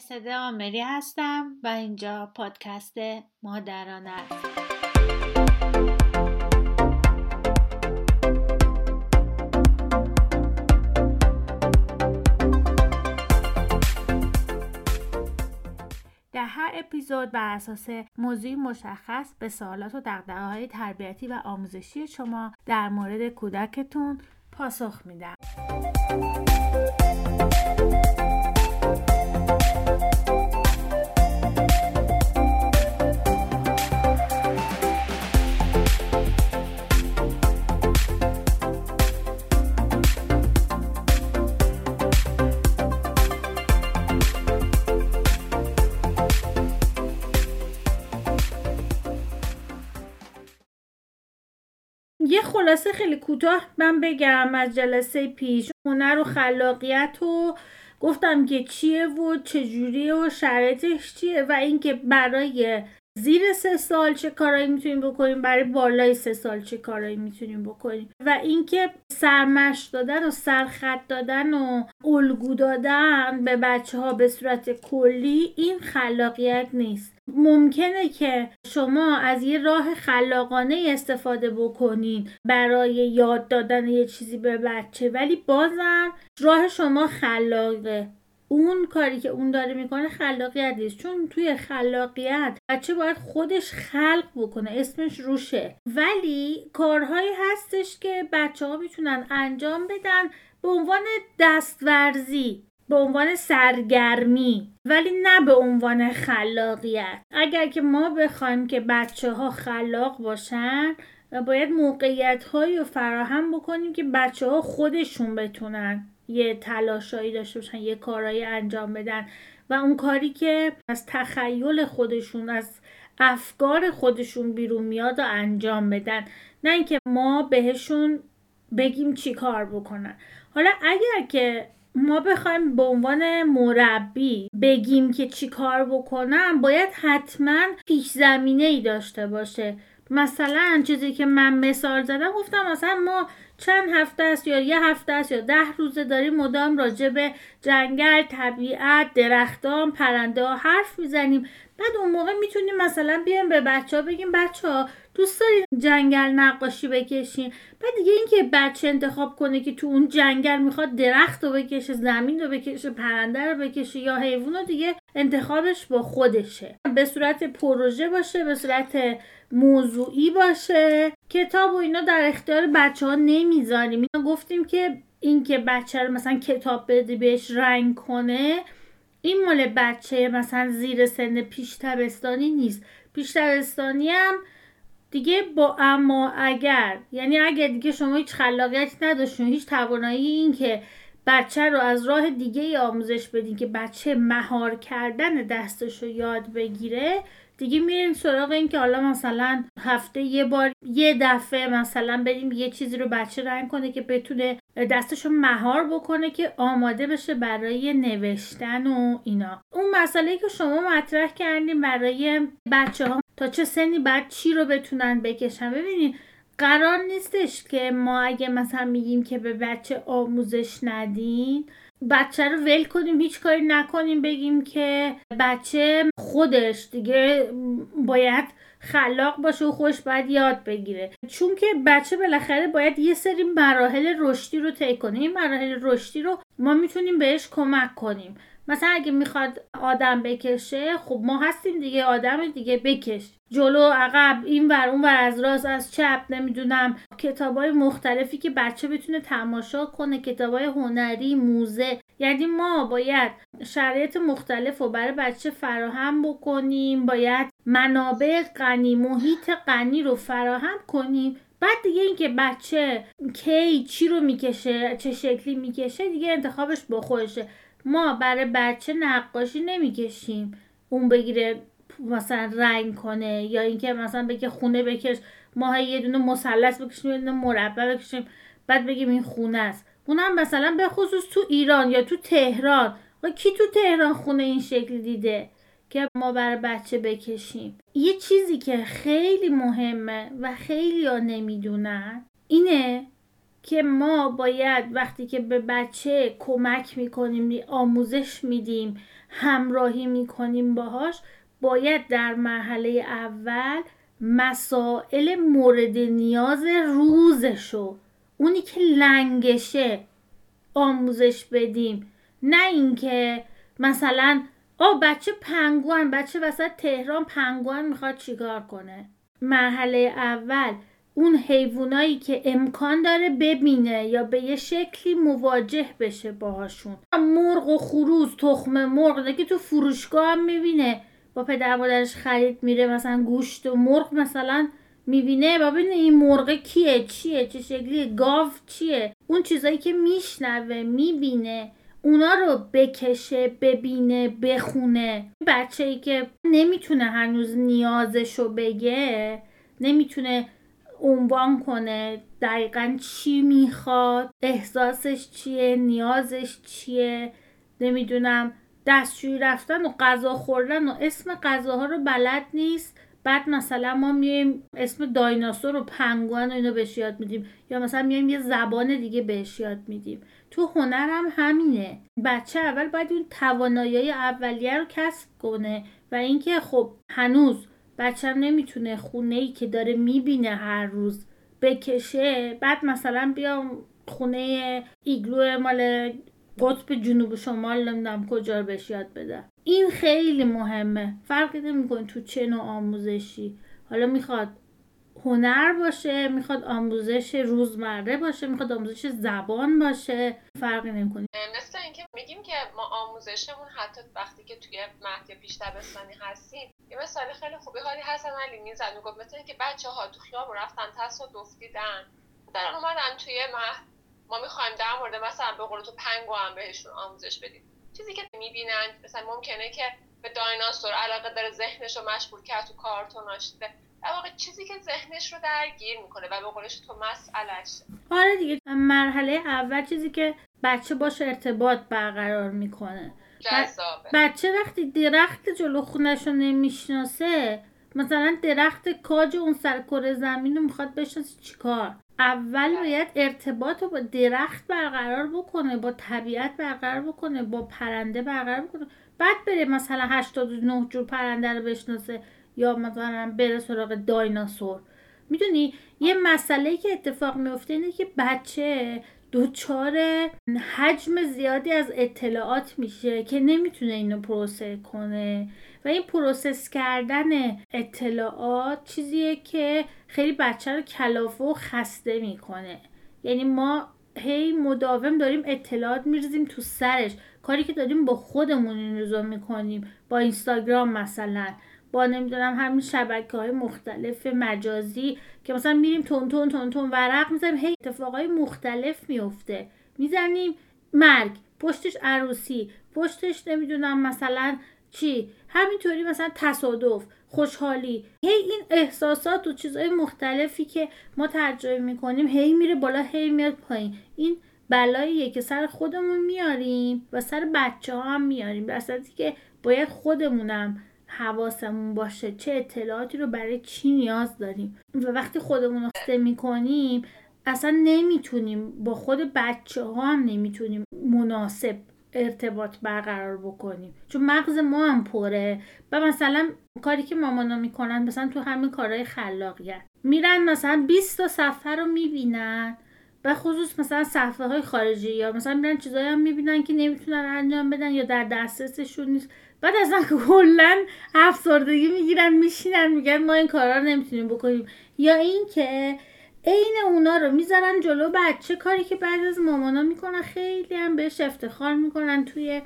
مرسده آمری هستم و اینجا پادکست مادران است در هر اپیزود بر اساس موضوعی مشخص به سوالات و دقدقه های تربیتی و آموزشی شما در مورد کودکتون پاسخ میدم. خلاصه خیلی کوتاه من بگم از جلسه پیش هنر و خلاقیت و گفتم که چیه و چجوریه و شرایطش چیه و اینکه برای زیر سه سال چه کارایی می‌تونیم بکنیم برای بالای سه سال چه کارایی می‌تونیم بکنیم. و اینکه سرمش دادن و سرخط دادن و الگو دادن به بچه ها به صورت کلی این خلاقیت نیست. ممکنه که شما از یه راه خلاقانه استفاده بکنین برای یاد دادن یه چیزی به بچه ولی بازم راه شما خلاقه. اون کاری که اون داره می‌کنه خلاقیت نیست. چون توی خلاقیت بچه باید خودش خلق بکنه اسمش روشه. ولی کارهایی هستش که بچه ها می‌تونن انجام بدن به عنوان دستورزی به عنوان سرگرمی ولی نه به عنوان خلاقیت. اگر که ما بخوایم که بچه ها خلاق باشن باید موقعیت هایی رو فراهم بکنیم که بچه ها خودشون بتونن یه تلاشایی داشته باشن یه کارایی انجام بدن و اون کاری که از تخیل خودشون از افکار خودشون بیرون میاد و انجام بدن. نه اینکه ما بهشون بگیم چی کار بکنن. حالا اگر که ما بخوایم به عنوان مربی بگیم که چی کار بکنم باید حتما پیش زمینه ای داشته باشه. مثلا چیزی که من مثال زدم گفتم مثلا ما چند هفته است یا یه هفته است یا ده روزه داریم مدام راجع به جنگل طبیعت درختان پرنده ها حرف می‌زنیم. بعد اون موقع می‌تونیم مثلا بیایم به بچه ها بگیم بچه ها دوست دارین جنگل نقاشی بکشین؟ بعد دیگه اینکه بچه انتخاب کنه که تو اون جنگل می‌خواد درخت رو بکشه زمین رو بکشه پرنده رو بکشه یا حیوان رو دیگه انتخابش با خودشه. به صورت پروژه باشه به صورت موضوعی باشه. کتاب و اینا در اختیار بچه ها نمی‌ذاریم. اینا گفتیم که اینکه بچه رو مثلا کتاب بده بهش رنگ کنه این مال بچه مثلا زیر سن پیش تبستانی نیست. پیش تبستانی هم دیگه با اما اگر یعنی اگر دیگه شما هیچ خلاقیتی نداشتین هیچ توانایی این که بچه رو از راه دیگه آموزش بدین که بچه مهار کردن دستش رو یاد بگیره دیگه میریم سراغ این که حالا مثلا هفته یه بار یه دفعه مثلا بریم یه چیزی رو بچه رنگ کنه که بتونه دستش رو مهار بکنه که آماده بشه برای نوشتن و اینا. اون مسئله که شما مطرح کردیم برای بچه ها تا چه سنی بعد چی رو بتونن بکشن؟ ببینید قرار نیستش که ما اگه مثلا میگیم که به بچه آموزش ندین بچه رو ول کنیم هیچ کاری نکنیم بگیم که بچه خودش دیگه باید خلاق باشه و خوش باید یاد بگیره. چون که بچه بالاخره باید یه سری مراحل رشدی رو طی کنه. این مراحل رشدی رو ما می‌تونیم بهش کمک کنیم. مثلا اگه می‌خواد آدم بکشه خب ما هستیم دیگه آدم دیگه بکش. جلو عقب این ور اون ور از راست از چپ نمی‌دونم. کتاب های مختلفی که بچه بتونه تماشا کنه کتاب های هنری موزه. یعنی ما باید شرایط مختلف رو برای بچه فراهم بکنیم باید منابع غنی محیط غنی رو فراهم کنیم. بعد دیگه اینکه بچه کی چی رو می‌کشه چه شکلی می‌کشه دیگه انتخابش با خودشه. ما برای بچه نقاشی نمی‌کشیم. اون بگیره مثلا رنگ کنه یا اینکه مثلا بگه خونه بکش. ما یه دونه مثلث بکشیم یه دونه مربع بکشیم. بعد بگیم این خونه است. اونم مثلا به خصوص تو ایران یا تو تهران. و کی تو تهران خونه این شکل دیده که ما برای بچه بکشیم؟ یه چیزی که خیلی مهمه و خیلی ها نمی‌دونن اینه که ما باید وقتی که به بچه کمک می‌کنیم آموزش میدیم همراهی می‌کنیم باهاش باید در مرحله اول مسائل مورد نیاز روزشو اونی که لنگشه آموزش بدیم. نه اینکه مثلا آ بچه پنگوان بچه وسط تهران پنگوان می‌خواد چیکار کنه؟ مرحله اول اون حیوانایی که امکان داره ببینه یا به یه شکلی مواجه بشه باهاشون. مرغ و خروز تخم مرغ که تو فروشگاه هم می‌بینه. با پدر مادرش خرید میره مثلا گوشت و مرغ مثلا می‌بینه. و ببینه این مرغ کیه؟ چیه؟ چه شکلی؟ گاو چیه؟ اون چیزایی که میشنوه می‌بینه اونا رو بکشه ببینه بخونه. بچه ای که نمی‌تونه هنوز نیازشو بگه نمی‌تونه عنوان کنه. دقیقا چی می‌خواد احساسش چیه نیازش چیه نمی‌دونم. دستشویی رفتن و غذا خوردن و اسم غذاها رو بلد نیست. بعد مثلا ما میایم اسم دایناسور و پنگوان و اینو بهش یاد میدیم. یا مثلا میایم یه زبان دیگه بهش یاد میدیم. تو هنر هم همینه. بچه اول باید اون توانایی اولیه رو کسب کنه. و اینکه خب هنوز بچه نمی‌تونه خونه ای که داره می‌بینه هر روز بکشه بعد مثلا بیام خونه ایگلو مال قطب جنوب شمال نمی‌دونم کجا رو بهش یاد بده این خیلی مهمه. فرقی نمی‌کنه تو چه نوع آموزشی. حالا می‌خواد هنر باشه می‌خواد آموزش روزمره باشه می‌خواد آموزش زبان باشه فرقی نمی‌کنه. مثل اینکه میگیم که ما آموزشمون حتی وقتی که توی مهد پیش دبستانی هستیم یه مثال خیلی خوبی حالی حسن علی می‌زد می‌گفت مثل اینکه بچه ها تو خیابون رفتن تصادف دیدن در اومدن توی مهد ما می‌خوایم در مورد مثلا به قول تو پنگو هم بهشون آموزش بدیم. چیزی که می‌بینن مثلا ممکنه که به دایناسور علاقه داره ذهنش رو مشغول کرد تو کارتوناش در واقع چیزی که ذهنش رو درگیر می‌کنه و به قولش تو مسئلش آره دیگه مرحله اول چیزی که بچه باش ارتباط برقرار می‌کنه. بچه وقتی درخت جلو خونش رو نمی‌شناسه مثلا درخت کاج اون سر کره زمین رو می‌خواد بشناسه چیکار؟ اول باید ارتباط رو با درخت برقرار بکنه با طبیعت برقرار بکنه با پرنده برقرار بکنه. بعد بره مثلا 89 جور پرنده رو بشناسه. یا مثلا بره سراغ دایناسور. می‌دونی یه مسئله که اتفاق میفته اینه که بچه دوچار حجم زیادی از اطلاعات میشه که نمی‌تونه اینو پروسه کنه. و این پروسس کردن اطلاعات چیزیه که خیلی بچه رو کلافه و خسته می‌کنه. یعنی ما هی مداوم داریم اطلاعات میریزیم تو سرش. کاری که داریم با خودمون این روزا می‌کنیم با اینستاگرام مثلا. با نمی‌دونم همین شبکه های مختلف مجازی که مثلا میریم تون تون تون تون ورق می‌زنیم هی اتفاقای مختلف میفته می‌زنیم مرگ پشتش عروسی پشتش نمی‌دونم مثلا چی. همینطوری مثلا تصادف خوشحالی. هی این احساسات و چیزهای مختلفی که ما تجربه می‌کنیم هی میره بالا هی میاد پایین. این بلاییه که سر خودمون میاریم و سر بچه ها هم میاریم. در که باید خودمونم حواسمون باشه چه اطلاعاتی رو برای چی نیاز داریم. و وقتی خودمون رو خسته می‌کنیم اصلا نمی‌تونیم با خود بچه ها هم نمی‌تونیم مناسب ارتباط برقرار بکنیم. چون مغز ما هم پره. و مثلا کاری که مامانا می‌کنن مثلا تو همین کارهای خلاقیت. میرن مثلا 20 تا صفحه رو می‌بینن. و خصوص مثلا صفحه های خارجی یا مثلا میرن چیزایی هم می‌بینن که نمی‌تونن انجام بدن یا در دسترسشون نیست. بعد اصلا کلا افسردگی می‌گیرن میشینن میگن ما این کارا رو نمی‌تونیم بکنیم. یا اینکه عین اونا رو می‌ذارن جلو بچه کاری که بعد از مامانا می‌کنن خیلی هم بهش افتخار می‌کنن توی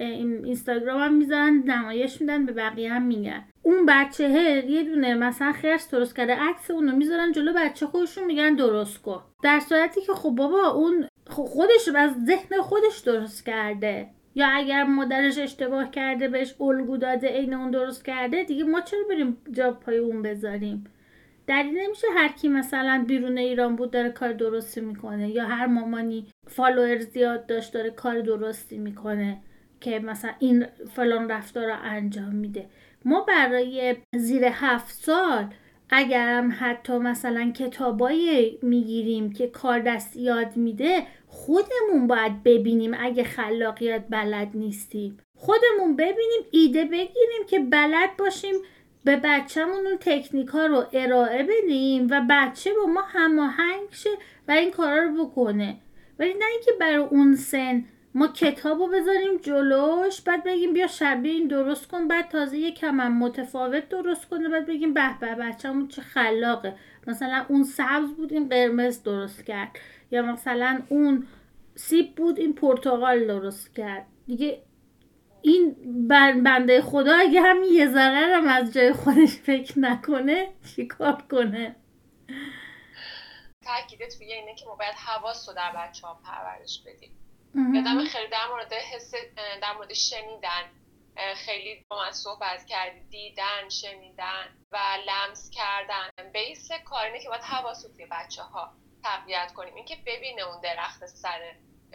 اینستاگرام هم می‌ذارن نمایش میدن به بقیه هم میگن. اون بچه یه دونه مثلا خرس درست کرده عکس اونو می‌ذارن جلو بچه خودشون میگن درست کن. در صورتی که خب بابا اون خودش از ذهن خودش درست کرده. یا اگر مادرش اشتباه کرده بهش الگو داده عین اون درست کرده دیگه ما چرا بریم جا پای اون بذاریم؟ دلیل نمیشه هر کی مثلا بیرون ایران بود داره کار درستی می‌کنه یا هر مامانی فالوور زیاد داشت داره کار درستی می‌کنه که مثلا این فلان رفتار رو انجام میده. ما برای زیر هفت سال اگرم حتی مثلا کتابایی می‌گیریم که کار دست یاد میده خودمون باید ببینیم اگه خلاقیت بلد نیستیم. خودمون ببینیم ایده بگیریم که بلد باشیم به بچهمون اون تکنیک ها رو ارائه بدیم و بچه با ما هماهنگ شه و این کارا رو بکنه. ولی نه اینکه برای اون سن ما کتاب رو بذاریم جلوش بعد بگیم بیا شبیه این درست کن بعد تازه یه کمم متفاوت درست کنه بعد بگیم به به بچه‌مون چه خلاقه. مثلا اون سبز بود این قرمز درست کرد. یا مثلا اون سیب بود این پرتغال درست کرد. دیگه این بنده خدا اگه هم یه ذره هم از جای خودش فکر نکنه چیکار کنه؟ تاکیدت روی اینه که ما باید حواس رو در بچه ها پرورش بدیم. یادم خیلی در مورد حس در مورد شنیدن خیلی با من صحبت کردی دیدن شنیدن و لمس کردن. بیس کار اینه که باید حواس توی بچه ها تقویت کنیم. اینکه ببینه اون درخت سر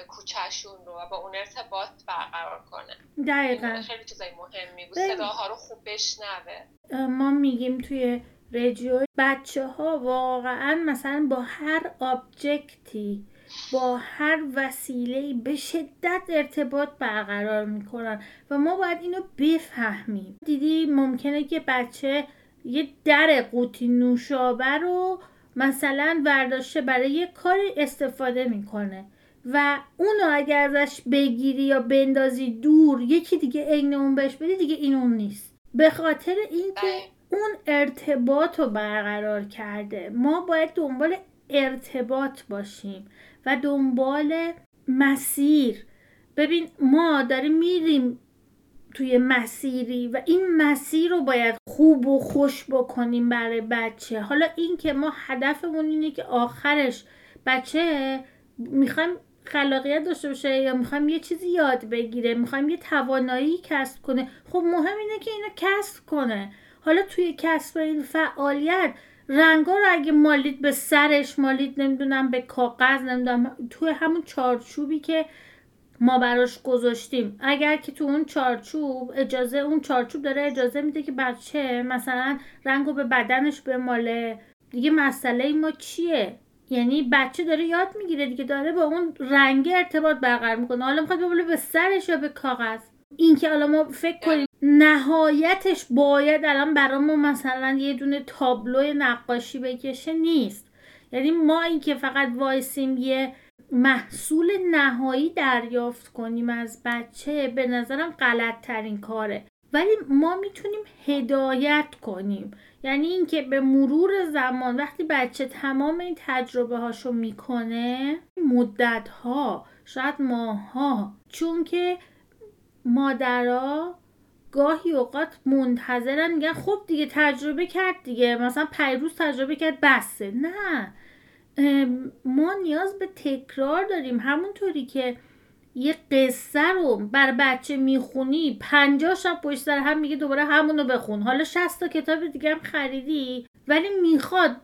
کوچهشون رو و با اون ارتباط برقرار کنه. دقیقا. خیلی چیزای مهمی بود. صداها رو خوب بشنوه. ما میگیم توی رادیو بچه ها واقعا مثلا با هر آبجکتی با هر وسیله به شدت ارتباط برقرار می‌کنن و ما باید اینو بفهمیم. دیدی ممکنه که بچه یه در قوطی نوشابه رو مثلا ورداشته برای یه کاری استفاده می‌کنه و اونو اگر ازش بگیری یا بندازی دور یکی دیگه عین اون بهش بدی دیگه این اون نیست. به خاطر اینکه اون ارتباط رو برقرار کرده. ما باید دنبال ارتباط باشیم. و دنبال مسیر. ببین ما داریم میریم توی مسیری و این مسیر رو باید خوب و خوش بکنیم برای بچه. حالا این که ما هدفمون اینه که آخرش بچه می‌خوایم خلاقیت داشته باشه یا می‌خوایم یه چیزی یاد بگیره می‌خوایم یه توانایی کسب کنه خب مهم اینه که اینو کسب کنه. حالا توی کسب این فعالیت رنگا رو اگه مالید به سرش مالید نمی‌دونم به کاغذ نمی‌دونم توی همون چارچوبی که ما براش گذاشتیم. اگر که تو اون چارچوب اجازه اون چارچوب داره اجازه میده که بچه مثلا رنگو به بدنش بماله. دیگه مسئله ما چیه؟ یعنی بچه داره یاد می‌گیره دیگه داره با اون رنگ ارتباط برقرار می‌کنه. حالا می‌خواد بباله به سرش یا به کاغذ؟ این که الان ما فکر کنیم نهایتش باید الان برامون مثلا یه دونه تابلو نقاشی بکشه نیست. یعنی ما اینکه فقط وایسیم یه محصول نهایی دریافت کنیم از بچه به نظرم غلط ترین کاره. ولی ما می‌تونیم هدایت کنیم. یعنی اینکه به مرور زمان وقتی بچه تمام این تجربه هاشو می‌کنه مدت ها شاید ماه ها چون که مادرها گاهی اوقات منتظرن میگن خب دیگه تجربه کرد دیگه مثلا پیروز تجربه کرد بسه. نه. ما نیاز به تکرار داریم. همونطوری که یه قصه رو بر بچه می‌خونی پنجاه شب پشت سر هم میگه دوباره همونو بخون. حالا شست تا کتاب دیگه هم خریدی ولی می‌خواد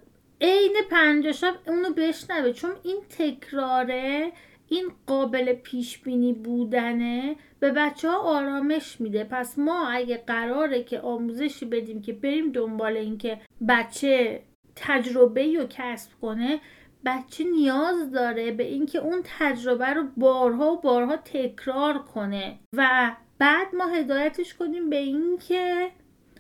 عین پنجاه شب اونو بشنوه. چون این تکراره این قابل پیش بینی بودنه به بچه ها آرامش میده. پس ما اگه قراره که آموزشی بدیم که بریم دنبال اینکه بچه تجربه رو کسب کنه بچه نیاز داره به اینکه اون تجربه رو بارها و بارها تکرار کنه. و بعد ما هدایتش کنیم به اینکه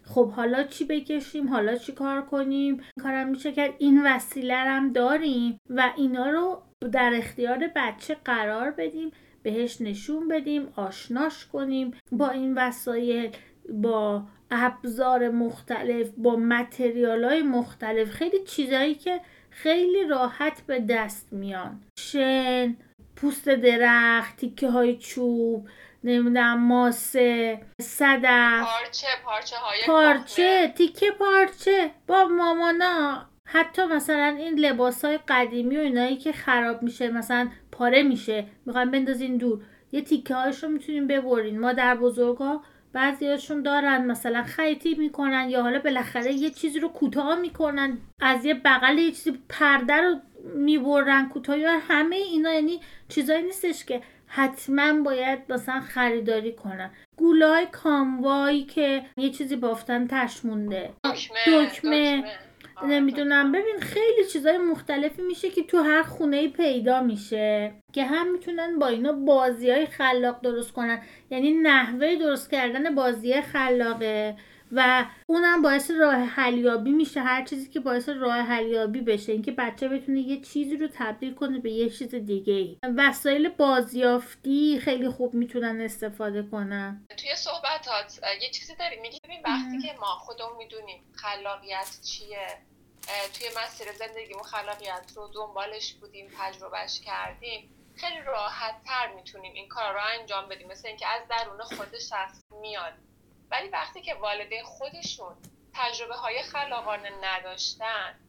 خب حالا چی بکشیم حالا چی کار کنیم؟ کارم میشه کرد. این وسیله هم داریم و اینا رو در اختیار بچه قرار بدیم. بهش نشون بدیم آشناش کنیم. با این وسایل با ابزار مختلف با متریال های مختلف. خیلی چیزهایی که خیلی راحت به دست میان. شن پوست درخت تیکه های چوب نمی‌دونم ماسه صدف پارچه پارچه های پارچه تیکه پارچه. با مامانا. حتی مثلا این لباس های قدیمی و اینایی که خراب میشه. مثلا پاره میشه. می‌خوایم بندازین دور. یه تیکه هایش رو می‌تونیم ببرین. ما در بزرگا بعضیاشون دارن مثلا خیطی می‌کنن یا حالا بالاخره یه چیزی رو کوتاه می‌کنن. از یه بغل یه چیزی پرده رو می‌برن کوتاه یا همه اینا. یعنی چیزایی نیستش که حتما باید مثلا خریداری کنن. گولای کاموایی که یه چیزی بافتن تش مونده. دکمه, نمی‌دونم. ببین خیلی چیزای مختلفی میشه که تو هر خونه پیدا میشه که هم می‌تونن با اینا بازی های خلاق درست کنن. یعنی نحوه درست کردن بازی خلاقه. و اونم باعث راه حلیابی میشه. هر چیزی که باعث راه حلیابی بشه. اینکه بچه بتونه یه چیزی رو تبدیل کنه به یه چیز دیگه ای وسایل بازیافتی خیلی خوب می‌تونن استفاده کنن. توی صحبتات یه چیزی داری میگی ببین وقتی که ما خودمون می‌دونیم خلاقیت چیه توی مسیر زندگیمون خلاقیت رو دنبالش بودیم تجربهش کردیم خیلی راحت تر می‌تونیم این کار رو انجام بدیم. مثل اینکه از درون خود شخص میاد. ولی وقتی که والدین خودشون تجربه های خلاقانه نداشتن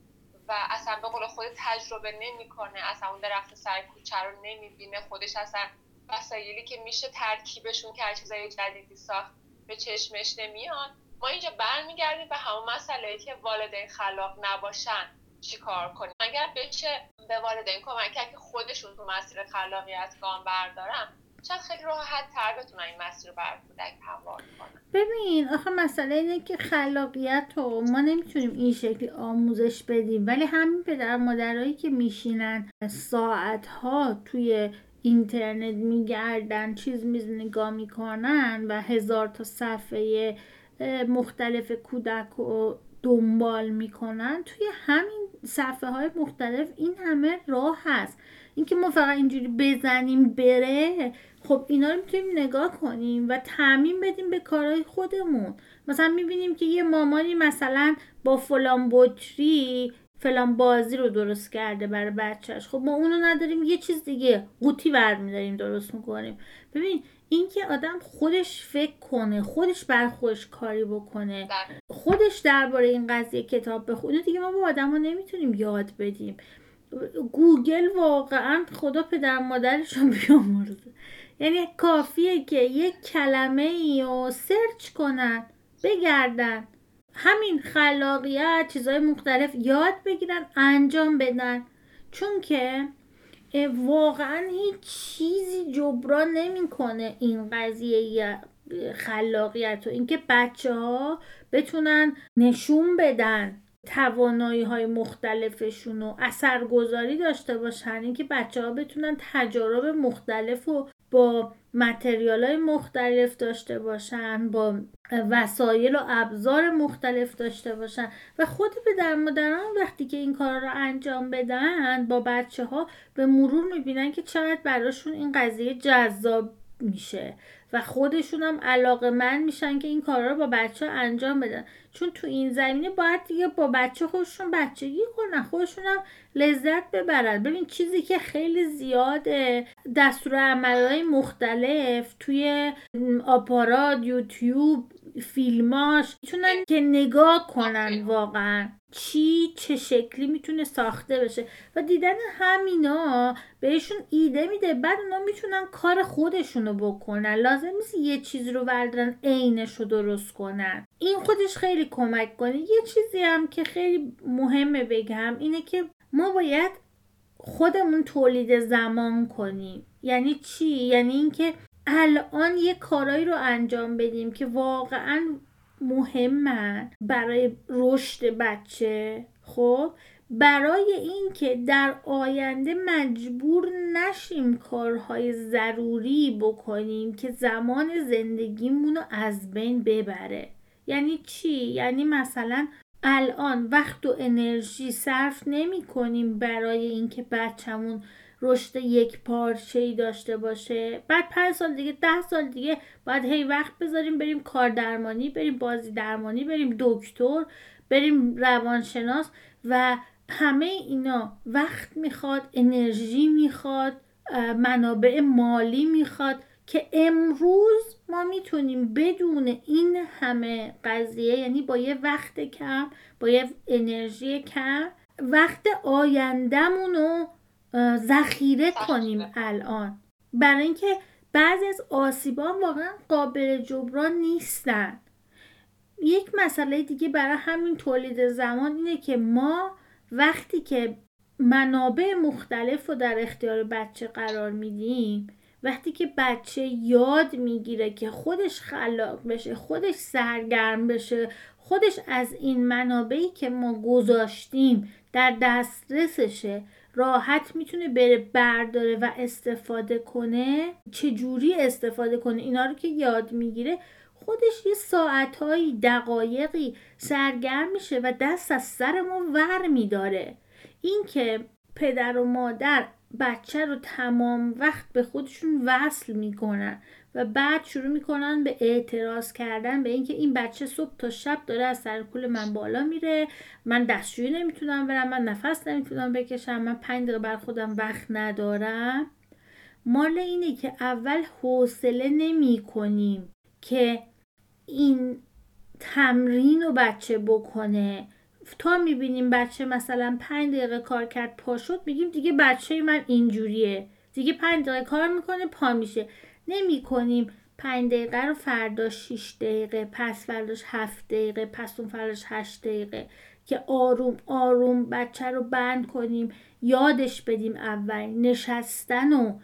و اصلا به قول خود تجربه نمی‌کنه اصلا اون درخت سر کوچه رو نمی‌بینه خودش اصلا وسایلی که میشه ترکیبشون که چیزای جدیدی ساخت به چشمش نمیان ما اینجا برمیگردیم به همون مسئله که والدین خلاق نباشن. چیکار کنیم؟ اگر بچه به والدین کمک کرد که خودشون تو مسیر خلاقیت گام بردارن شاید خیلی راحت تر بتونن این مسیر رو بر کودک هموار کنن. ببین آخه مسئله اینه که خلاقیت رو ما نمی‌تونیم این شکلی آموزش بدیم. ولی همین پدر مادرایی که میشینن ساعت ها توی اینترنت میگردن چیز میز نگاه می‌کنن و هزار تا صفحه مختلف کودک رو دنبال می‌کنن توی همین صفحه های مختلف این همه راه هست. اینکه ما فقط اینجوری بزنیم بره خب اینا رو می‌تونیم نگاه کنیم و تعمین بدیم به کارهای خودمون. مثلا می‌بینیم که یه مامانی مثلا با فلان بطری فلان بازی رو درست کرده برای بچهش خب ما اونو نداریم یه چیز دیگه قوطی برمیداریم درست می‌کنیم. ببین اینکه آدم خودش فکر کنه خودش برا خودش کاری بکنه خودش درباره این قضیه کتاب بخونه دیگه ما با آدم ها نمی‌تونیم یاد بدیم. گوگل واقعا خدا پدر مادرشون بیامرزه. یعنی کافیه که یک کلمه ای رو search کنن بگردن. همین خلاقیت چیزهای مختلف یاد بگیرن انجام بدن. چون که واقعا هیچ چیزی جبران نمی‌کنه این قضیه خلاقیت و اینکه بچه ها بتونن نشون بدن. توانایی های مختلفشون و اثرگذاری داشته باشن. اینکه بچه ها بتونن تجارب مختلف و با متریال های مختلف داشته باشن با وسایل و ابزار مختلف داشته باشن. و خود به در مادران وقتی که این کار رو انجام بدن با بچه ها به مرور می‌بینن که چقدر براشون این قضیه جذاب میشه. و خودشون هم علاقه من میشن که این کارا رو با بچه ها انجام بدن. چون تو این زمینه باید دیگه با بچه خودشون بچگی کنن خودشون هم لذت ببرن. ببین چیزی که خیلی زیاده دستور عملهای مختلف توی آپارات یوتیوب فیلماش می‌تونن که نگاه کنن واقعا. چی چه شکلی می‌تونه ساخته بشه. و دیدن همینا بهشون ایده میده. بعد اونا می‌تونن کار خودشونو بکنن. لازم نیست یه چیزی رو بردارن عینش رو درست کنن. این خودش خیلی کمک کنه. یه چیزی هم که خیلی مهمه بگم اینه که ما باید خودمون تولید زمان کنیم. یعنی چی؟ یعنی اینکه الان یه کارایی رو انجام بدیم که واقعا مهمن برای رشد بچه خب؟ برای اینکه در آینده مجبور نشیم کارهای ضروری بکنیم که زمان زندگیمون رو از بین ببره. یعنی چی؟ یعنی مثلا الان وقت و انرژی صرف نمی کنیم برای اینکه بچهمون رشد یک پارچه ای داشته باشه. بعد پنج سال دیگه ده سال دیگه باید هی وقت بذاریم بریم کار درمانی بریم بازی درمانی بریم دکتر بریم روانشناس و همه اینا وقت می‌خواد انرژی می‌خواد منابع مالی می‌خواد که امروز ما می‌تونیم بدون این همه قضیه یعنی با یه وقت کم با یه انرژی کم وقت آیندهمون رو ذخیره. کنیم الان. برای اینکه بعضی از آسیبان واقعا قابل جبران نیستن. یک مسئله دیگه برای همین تولید زمان اینه که ما وقتی که منابع مختلف رو در اختیار بچه قرار میدیم وقتی که بچه یاد می‌گیره که خودش خلاق بشه خودش سرگرم بشه خودش از این منابعی که ما گذاشتیم در دسترسشه راحت می‌تونه بره برداره و استفاده کنه. چجوری استفاده کنه؟ اینا رو که یاد می‌گیره خودش یه ساعتهایی دقایقی سرگرم میشه و دست از سر ما ور میداره. این که پدر و مادر بچه رو تمام وقت به خودشون وصل می‌کنن. و بعد شروع می‌کنن به اعتراض کردن به اینکه این بچه صبح تا شب داره از سر کول من بالا میره. من دستشویی نمی‌تونم برم من نفس نمی‌تونم بکشم من پنج دقیقه بر خودم وقت ندارم. مال اینه که اول حوصله نمی کنیم که این تمرین رو بچه بکنه. تا می‌بینیم بچه مثلا پنج دقیقه کار کرد پا شد میگیم دیگه بچه من اینجوریه. دیگه پنج دقیقه کار می‌کنه پا میشه. نمی کنیم. پنج دقیقه رو فردا 6 دقیقه پس فرداش هفت دقیقه پس اون فرداش هشت دقیقه. که آروم آروم بچه رو بند کنیم یادش بدیم اول نشستن و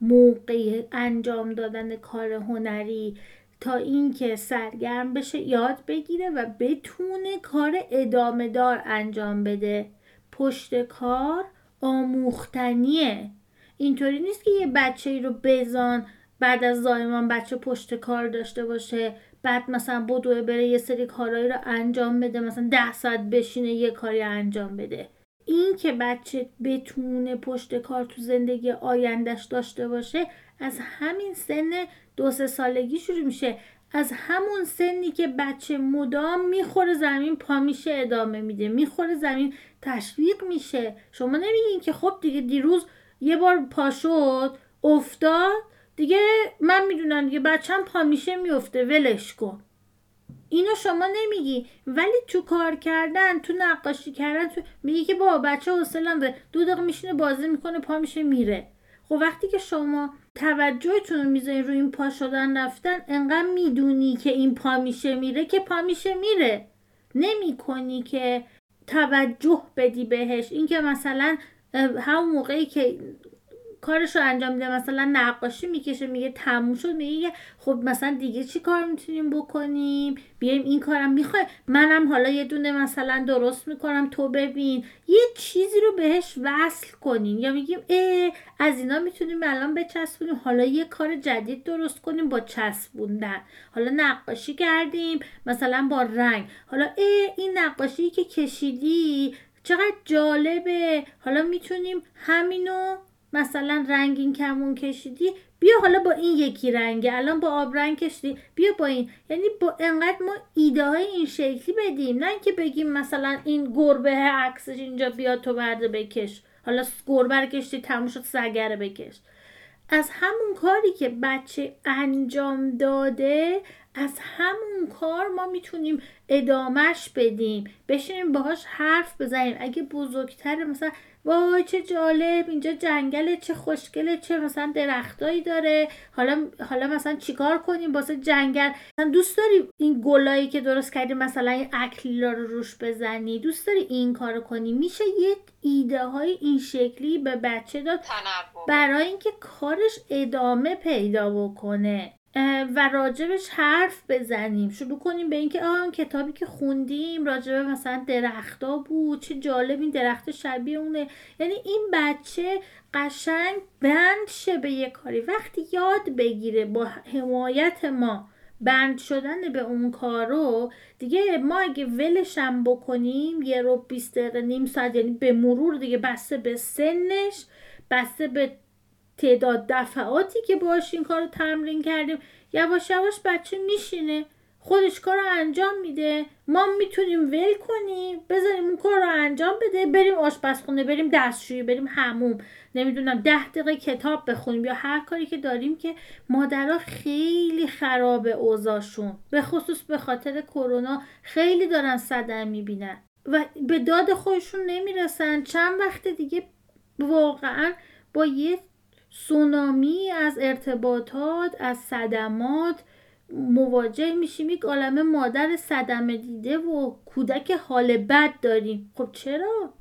موقع انجام دادن کار هنری تا اینکه سرگرم بشه یاد بگیره و بتونه کار ادامه دار انجام بده. پشت کار آموختنیه. اینطوری نیست که یه بچه ای رو بزان بعد از زایمان بچه پشت کار داشته باشه بعد مثلا بدوه بره یه سری کارهایی رو انجام بده مثلا ده ساعت بشینه یه کاری انجام بده. این که بچه بتونه پشت کار تو زندگی آیندهش داشته باشه از همین سن دو سه سالگی شروع میشه. از همون سنی که بچه مدام می‌خوره زمین پا میشه ادامه میده. می‌خوره زمین تشویق میشه. شما نمیگین که خب دیگه دیروز یه بار پا شد افتاد دیگه من می‌دونم دیگه بچم پا میشه میفته ولش کن. اینو شما نمیگی. ولی تو کار کردن تو نقاشی کردن تو میگی که با بچه حوصله داره. دو دقیقه میشینه بازی می‌کنه پا میشه میره. خب وقتی که شما توجهتون رو می‌ذارین روی این پا شدن رفتن انقدر می‌دونی که این پا میشه میره که پا میشه میره. نمی کنی که توجه بدی بهش. اینکه مثلا همون موقعی که کارش رو انجام میده؟ مثلا نقاشی می‌کشه میگه تموم شد میگه خب مثلا دیگه چی کار می‌تونیم بکنیم؟ بیایم این کارم. می‌خوای منم حالا یه دونه مثلا درست می‌کنم تو ببین. یه چیزی رو بهش وصل کنیم یا میگیم اه از اینا می‌تونیم الان بچسبونیم. حالا یه کار جدید درست کنیم با چسبوندن. حالا نقاشی کردیم مثلا با رنگ. حالا اه این نقاشی که کشیدی چقدر جالبه. حالا می‌تونیم همینو مثلا رنگین کمون کشیدی بیا حالا با این یکی رنگه. الان با آب رنگ کشیدی بیا با این. یعنی با انقدر ما ایده های این شکلی بدیم. نه اینکه بگیم مثلا این گربه عکسش اینجا بیا تو برده بکش. حالا گربه رو کشتی تموم شد سگره بکش. از همون کاری که بچه انجام داده از همون کار ما می‌تونیم ادامهش بدیم. بشینیم باهاش حرف بزنیم. اگه بزرگتر مثلا وای چه جالب اینجا جنگله چه خوشگله چه مثلا درختایی داره. حالا حالا مثلا چیکار کنیم واسه جنگل؟ مثلا دوست داری این گلایی که درست کردی مثلا این اکلیلا رو روش بزنی؟ دوست داری این کارو کنی؟ میشه یه ایده های این شکلی به بچه داد برای اینکه کارش ادامه پیدا بکنه. و راجبش حرف بزنیم. شروع کنیم به اینکه آن کتابی که خوندیم راجب مثلا درختا بود چه جالب این درخت شبیه اونه. یعنی این بچه قشنگ بند شه به یه کاری. وقتی یاد بگیره با حمایت ما بند شدن به اون کارو دیگه ما اگه ولشم بکنیم یه رو بیست دقیقه نیم ساعت یعنی به مرور دیگه بسته به سنش بسته به تعداد دفعاتی که باش این کار رو تمرین کردیم یواش یواش بچه میشینه خودش کار رو انجام میده. ما می‌تونیم ول کنیم بذاریم اون کار رو انجام بده بریم آشپزخونه بریم دستشویی بریم هموم نمی‌دونم ده دقیقه کتاب بخونیم یا هر کاری که داریم که مادرها خیلی خراب اوضاعشون. به خصوص به خاطر کرونا خیلی دارن صدر می‌بینن. و به داد خودشون نمی‌رسن. چند وقت دیگه واقعا با یه سونامی از ارتباطات از صدمات مواجه میشیم. یک عالم مادر صدمه دیده و کودک حال بد داریم. خب چرا؟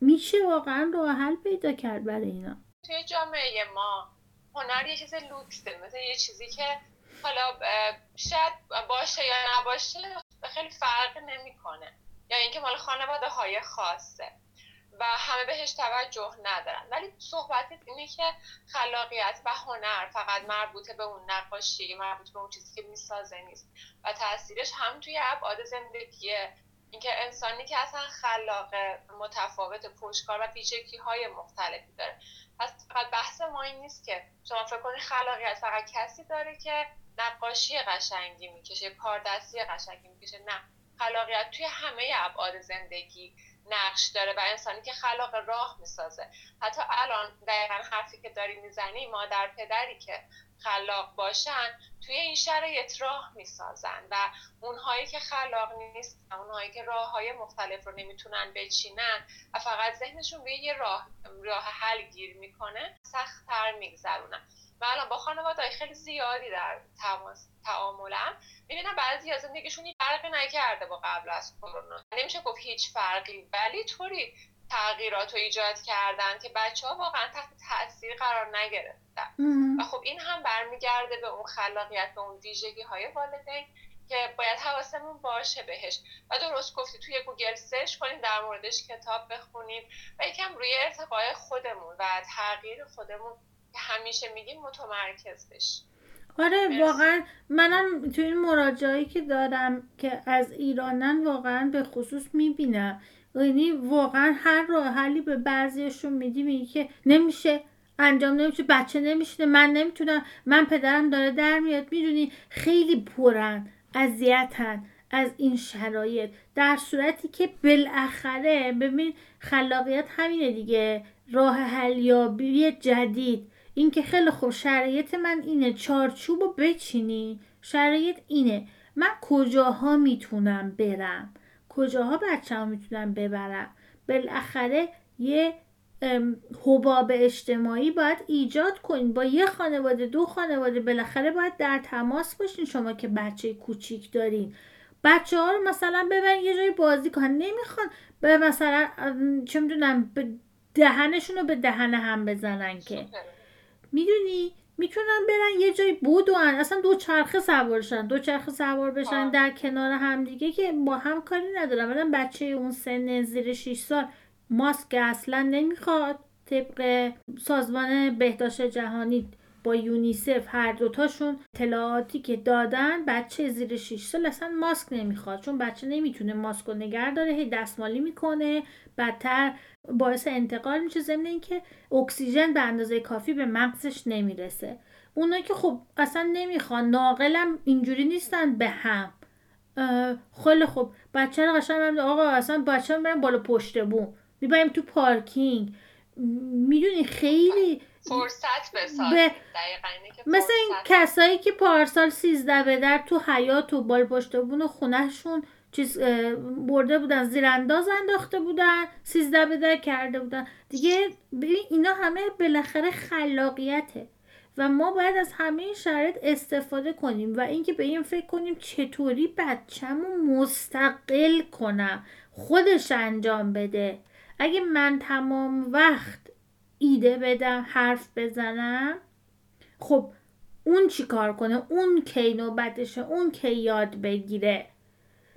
میشه واقعا راه حل پیدا کرد برای اینا. توی جامعه ما هنر یه چیز لوکسه. مثل یه چیزی که حالا شاید باشه یا نباشه خیلی فرق نمی‌کنه. یا اینکه مال خانواده های خاصه. و همه بهش توجه ندارن. ولی صحبت اینه که خلاقیت و هنر فقط مربوط به اون نقاشی مربوط به اون چیزی که می‌سازه نیست. و تاثیرش هم توی ابعاد زندگیه. اینکه انسانی که اصلا خلاق متفاوت پشتکار و ویژگی های مختلفی داره. پس فقط بحث ما این نیست که شما فکر کنید خلاقیت فقط کسی داره که نقاشی قشنگی می‌کشه کار دستی قشنگی می‌کشه. نه. خلاقیت توی همه ابعاد زندگی. نقش داره و انسانی که خلاق راه می‌سازه. حتی الان دقیقا حرفی که داری می‌زنی مادر پدری که خلاق باشن توی این شرایط راه می‌سازن و اونهایی که خلاق نیستن اونهایی که راه های مختلف رو نمی‌تونن بچینن و فقط ذهنشون به یه راه, راه حل گیر می‌کنه سختتر میگذرونن. الان با خانواده خیلی زیادی در تماس تعاملم می‌بینم بعضی از زندگیشون فرقی نکرده با قبل از کرونا. نمیشه گفت هیچ فرقی ولی طوری تغییرات رو ایجاد کردن که بچه ها واقعا تحت تاثیر قرار نگرفتن. و خب این هم برمیگرده به اون خلاقیت به اون ویژگی های والدین که باید حواسمون باشه بهش. و درست گفتی توی گوگل search کنیم در موردش کتاب بخونیم و یکم روی ارتقای خودمون و تغییر خودمون همیشه میگیم متمرکز بشیم آره واقعا منم تو این مراجعایی که دارم که از ایرانن واقعا به خصوص می‌بینم. یعنی واقعا هر راه حلی به بعضیشون میدی میگی که نمیشه انجام نمیشه بچه نمیشه من نمی‌تونم من پدرم داره در میاد. می‌دونی خیلی پرن اذیتن از این شرایط. در صورتی که بالاخره ببین خلاقیت همینه دیگه. راه حلیابی جدید. این که خیلی خوب شرایط من اینه چارچوب رو بچینی. شرایط اینه من کجاها می‌تونم برم؟ کجاها بچه می‌تونم ببرم؟ بالاخره یه حباب اجتماعی باید ایجاد کنین. با یه خانواده دو خانواده بالاخره باید در تماس باشین شما که بچه کوچیک دارین. بچه ها رو مثلا ببرین یه جای بازی کنن نمی‌خوان به مثلا چه می‌دونم دهنشون رو به دهن هم بزنن که. می‌دونی؟ می‌تونن برن یه جای بودن اصلا دو چرخه سوارشن دو چرخه سوار بشن در کنار همدیگه که با هم کاری ندارن. مثلا بچه اون سن زیر 6 سال ماسک اصلا نمی‌خواد. طبق سازمان بهداشت جهانی با یونیسف هر دوتاشون اطلاعاتی که دادن بچه زیر 6 سال اصلا ماسک نمی‌خواد. چون بچه نمی‌تونه ماسک رو نگر داره هی دستمالی می‌کنه بدتر باعث انتقال میشه. ضمن اینکه اکسیژن به اندازه کافی به مغزش نمی‌رسه. اونایی که خب اصلا نمی‌خوان ناقلم اینجوری نیستن به هم. خیلی خب بچه رو قشنگ آقا اصلا بچه برم بالا پشت بوم. می‌بریم تو پارکینگ. می‌دونی خیلی فرصت به... مثل این کسایی که پارسال سیزده به در تو حیات و بال پشت بون خونهشون چیز برده بودن زیرانداز انداخته بودن سیزده به کرده بودن. دیگه ببین اینا همه بالاخره خلاقیته و ما باید از همه این شرایط استفاده کنیم و اینکه به این فکر کنیم چطوری بچه‌مو مستقل کنم خودش انجام بده. اگه من تمام وقت ایده بدم حرف بزنم خب اون چی کار کنه؟ اون کی نوبتشه؟ اون کی یاد بگیره؟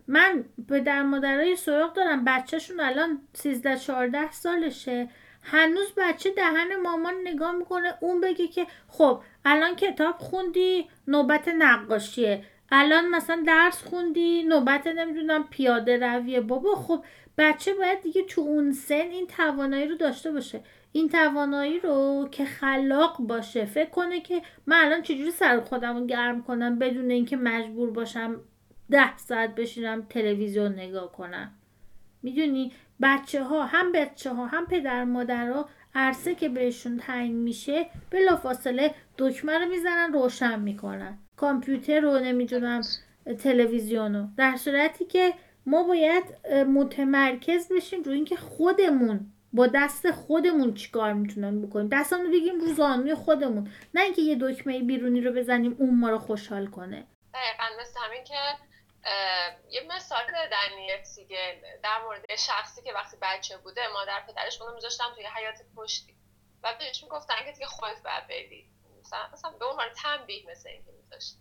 من پدر مادرای سراغ دارم. بچهشون الان 13 14 سالشه. هنوز بچه دهن مامان نگاه می‌کنه. اون بگه که خب الان کتاب خوندی نوبت نقاشیه. الان مثلا درس خوندی نوبت نمی‌دونم پیاده رویه. بابا خب بچه باید دیگه تو اون سن این توانایی رو داشته باشه. این توانایی رو که خلاق باشه. فکر کنه که من الان چجوری سر خودم رو گرم کنم بدون اینکه مجبور باشم ده ساعت بشینم تلویزیون نگاه کنم. می‌دونی؟ بچه ها هم بچه ها هم پدر مادر ها عرصه که بهشون تعیین میشه بلافاصله دکمه رو می‌زنن روشن می‌کنن. کامپیوتر رو نمی‌دونم تلویزیون رو. در صورتی که ما باید متمرکز بشیم روی اینکه خودمون با دست خودمون چیکار می‌تونن بکنیم. دستمون رو بگیم رو زانوی خودمون نه اینکه یه دکمه بیرونی رو بزنیم اون ما رو خوشحال کنه. دقیقا مثل همین که یه مثال دادن دیگه در مورد شخصی که وقتی بچه بوده مادر پدرش اونو میذاشتن توی حیات پشتی. و بهش می‌گفتن که دیگه خودت باید بری. مثلا, مثلا به عنوان تنبیه مثل اینکه میذاشت.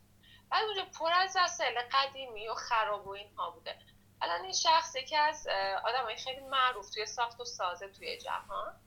بعد اونجا پر از وسایل قدیمی و خراب و اینها بوده. الان این شخص یکی از آدمای خیلی معروف توی ساخت و سازه توی جهان.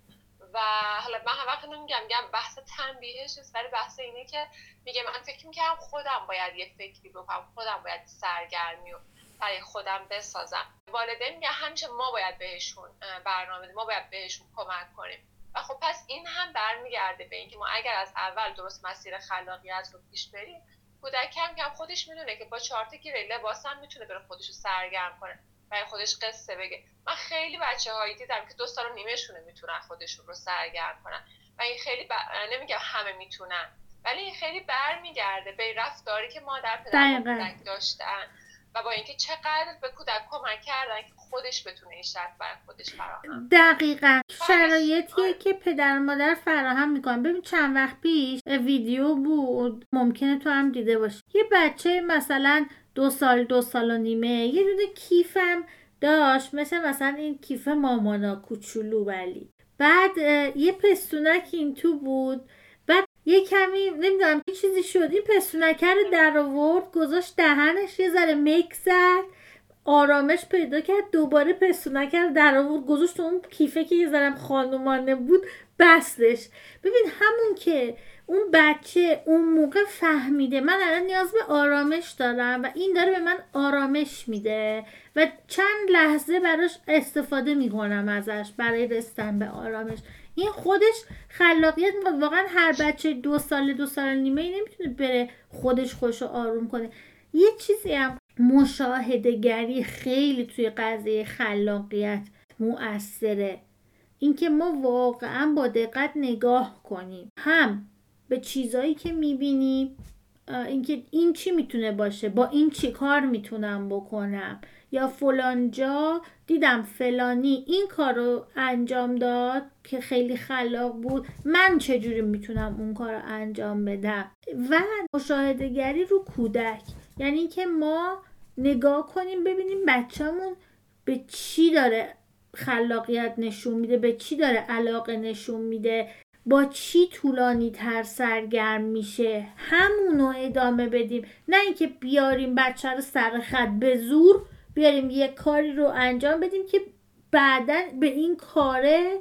و حالا من هم وقت نمیگم میگم بحث تنبیهش نیست ولی بحث اینه که میگه من فکر می‌کنم خودم باید یه فکری بکنم خودم باید سرگرمی و برای خودم بسازم. والدین میگن همیشه ما باید بهشون برنامه ما باید بهشون کمک کنیم. و خب پس این هم برمیگرده به اینکه ما اگر از اول درست مسیر خلاقیت رو پیش بریم کودک کم کم خودش می‌دونه که با چهار تا گیره لباس هم می‌تونه بره خودش رو سرگرم کنه. برای خودش قصه بگه. من خیلی بچه هایی دیدم که دو سال و نیمهشونه می‌تونن خودشون رو سرگرم کنن. و این خیلی ب... نمیگم همه می‌تونن ولی این خیلی برمیگرده به رفتاری که مادر پدر داشتن. و با اینکه چقدر به کودک کمک کردن که خودش بتونه این شرط برای خودش فراهم دقیقا. شرایطیه آره. که پدر مادر فراهم می‌کنن. ببین چند وقت پیش ویدیو بود. ممکنه تو هم دیده باشی. یه بچه مثلا دو سال دو سال و نیمه یه دونه کیفم داشت. مثل مثلا این کیف مامانا کوچولو ولی. بعد یه پستونک این تو بود. یه کمی نمی‌دونم یه چیزی شد. این پستونکه رو در آورد گذاشت دهنش یه ذره میک زد. آرامش پیدا کرد. دوباره پستونکه رو در آورد. گذاشت اون کیفه که یه ذره خانومانه بود بستش. ببین همون که اون بچه اون موقع فهمیده. من الان نیاز به آرامش دارم و این داره به من آرامش میده و چند لحظه براش استفاده می‌کنم ازش برای رسیدن به آرامش. این خودش خلاقیت واقعا هر بچه دو سال دو سال نیمه نمی‌تونه بره خودش خوش آروم کنه. یه چیزی هم مشاهده گری خیلی توی قضیه خلاقیت مؤثره. اینکه ما واقعا با دقت نگاه کنیم. هم به چیزایی که می‌بینیم اینکه این چی می‌تونه باشه با این چی کار می‌تونم بکنم. یا فلانجا دیدم فلانی این کار رو انجام داد که خیلی خلاق بود. من چجوری می‌تونم اون کار رو انجام بدم؟ و مشاهدهگری رو کودک. یعنی که ما نگاه کنیم ببینیم بچهمون به چی داره خلاقیت نشون میده به چی داره علاقه نشون میده با چی طولانی تر سرگرم میشه. همونو ادامه بدیم. نه اینکه بیاریم بچه رو سر خط. به زور بیاریم یه کاری رو انجام بدیم که بعدا به این کاره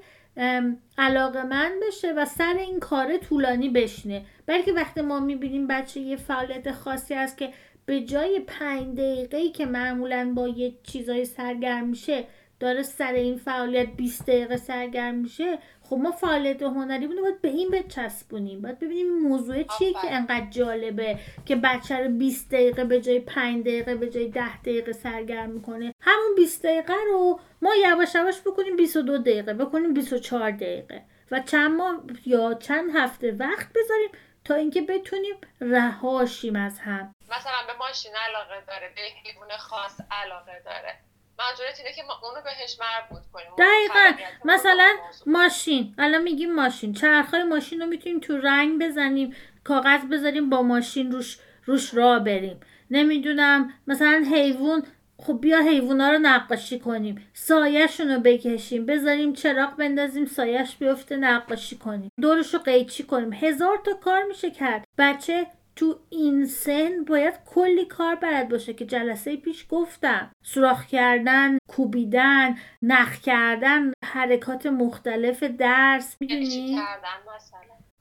علاقه من بشه و سر این کاره طولانی بشینه. بلکه وقتی ما می‌بینیم بچه یه فعالیت خاصی هست که به جای پنج دقیقه که معمولا با یه چیزای سرگرم میشه داره سر این فعالیت 20 دقیقه سرگرم میشه خب ما فعالیت هنری بودیم باید به این بچسبونیم. باید ببینیم موضوع چیه که انقدر جالبه که بچه رو 20 دقیقه به جای 5 دقیقه به جای 10 دقیقه سرگرم می‌کنه. همون 20 دقیقه رو ما یواش یواش بکنیم 22 دقیقه بکنیم 24 دقیقه. و چند ماه یا چند هفته وقت بذاریم تا اینکه بتونیم رهاشیم از هم. مثلا به ماشین علاقه داره به حیوان خاص علاقه داره. منظورت اینه که ما اونو بهش مربوط کنیم. دقیقا. مثلا ماشین. الان میگیم ماشین. چرخهای ماشین رو می‌تونیم تو رنگ بزنیم کاغذ بذاریم با ماشین روش روش راه بریم. نمی‌دونم مثلا حیوان خب بیا حیوونا رو نقاشی کنیم. سایهشون رو بکشیم بذاریم چراغ بندازیم سایش بیفته نقاشی کنیم. دورش رو قیچی کنیم. هزار تا کار میشه کرد. بچه تو این سن باید کلی کار برد باشه که جلسه پیش گفتم. سوراخ کردن کوبیدن نخ کردن حرکات مختلف درس می‌دونی؟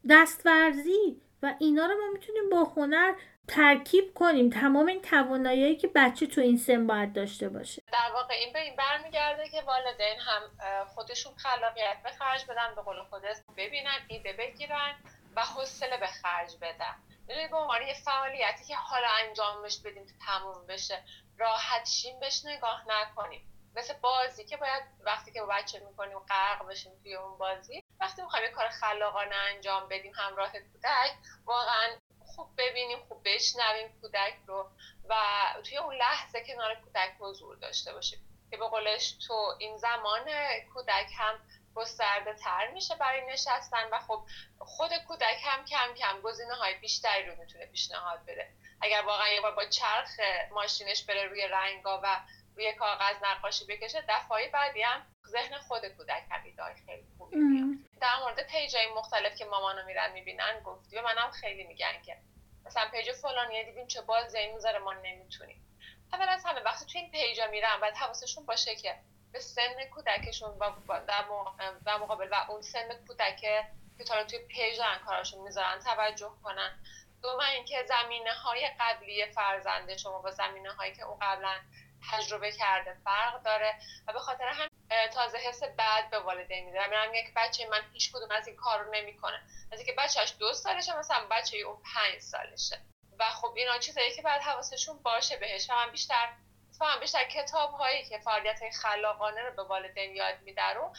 دستورزی. و اینا رو ما می‌تونیم با هنر ترکیب کنیم. تمام این توانایی که بچه تو این سن باید داشته باشه. در واقع این به این برمیگرده که والدین هم خودشون خلاقیت به خرج بدن به قول خودت ببینن ایده بگیرن و حوصله به خرج بدن. می‌دونی به عنوان یه فعالیتی که حالا انجامش بدیم که تموم بشه راحت شیم بهش نگاه نکنیم. مثل بازی که باید وقتی که با بچه می‌کنیم غرق بشیم توی اون بازی وقتی می‌خوایم یه کار خلاقانه انجام بدیم همراه کودک واقعا خوب ببینیم خوب بشنویم کودک رو و توی اون لحظه کنار کودک حضور داشته باشیم. که به تو این زمان کودک هم گسترده تر میشه برای نشستن و خب خود کودک هم کم کم گزینه های بیشتری رو می‌تونه پیشنهاد بده. اگر واقعا یه بار با چرخ ماشینش بره روی رنگا و روی کاغذ نقاشی بکشه دفعه بعدی هم ذهن خود کودک هم خیلی خوبی میاد در مورد page ای مختلف که مامانو میرن می‌بینن گفتی و منم خیلی میگن که مثلا page فلانی دیدیم چه بازی می‌ذاره ما نمی‌تونیم. اول از همه وقتی تو این page ا میرن باید حواسشون باشه که به سن کودکشون و در مقابل و اون سن کودک که تا توی page دارن کاراشون می‌ذارن توجه کنن. دوم اینکه زمینه های قبلی فرزند شما با زمینه هایی که اون قبلا تجربه کرده فرق داره و به خاطر هم تازه حس بعد به والدین میده. میرم یک بچه من هیچ کدوم از این کار رو نمی‌کنه. از اینکه بچهش دو سالشه مثلا بچه اون پنج سالشه. و خب اینا چیزایی که بعد حواسشون باشه بهش. و من بیشتر من بیشتر کتاب هایی که فعالیت خلاقانه رو به والدین یاد میده رو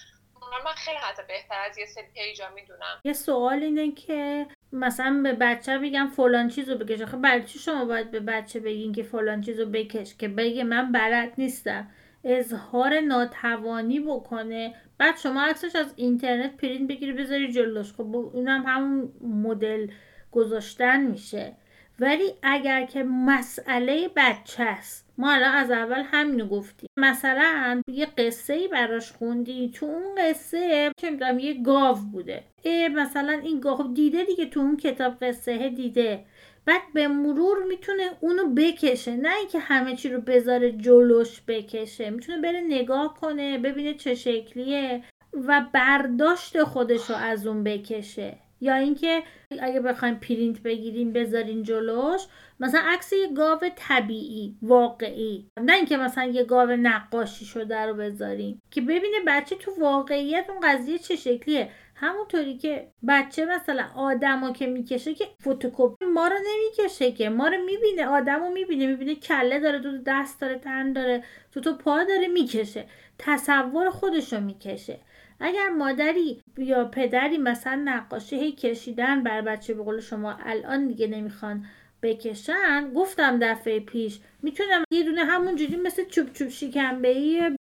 من خیلی حتی بهتر از یه سری پیجا می‌دونم. یه سوال اینه که مثلا به بچه بگم فلان چیزو بکش. آخه برای چی شما باید به بچه بگین که فلان چیزو بکش؟ که بگه من بلد نیستم. اظهار ناتوانی بکنه. بعد شما عکسش از اینترنت پرینت بگیری بذاری جلوش. خب اونم همون مدل گذاشتن میشه. ولی اگر که مسئله بچه است ما الان از اول همینو گفتیم. مثلا یه قصه ای براش خوندی تو اون قصه چه می‌دونم یه گاو بوده. ای مثلا این گاو دیده دیگه تو اون کتاب قصه دیده. بعد به مرور می‌تونه اونو بکشه. نه اینکه همه چی رو بذاره جلوش بکشه. می‌تونه بره نگاه کنه ببینه چه شکلیه و برداشت خودش رو از اون بکشه. یا اینکه اگه بخوایم پرینت بگیریم بذارین جلوش مثلا عکس یه گاو طبیعی واقعی. نه اینکه مثلا یه گاو نقاشی شده رو بذاریم که ببینه بچه تو واقعیت اون قضیه چه شکلیه. همونطوری که بچه مثلا آدمو که می‌کشه که فتوکپی ما رو نمی‌کشه که. ما رو می‌بینه آدمو می‌بینه. می‌بینه کله داره تو دست داره تن داره تو تو پا داره می‌کشه. تصور خودش رو می‌کشه. اگر مادری یا پدری مثلا نقاشی هی کشیدن بر بچه به قول شما الان دیگه نمی‌خوان بکشن گفتم دفعه پیش می‌تونم یه دونه همونجوری مثل چوب چوب شکمبه ای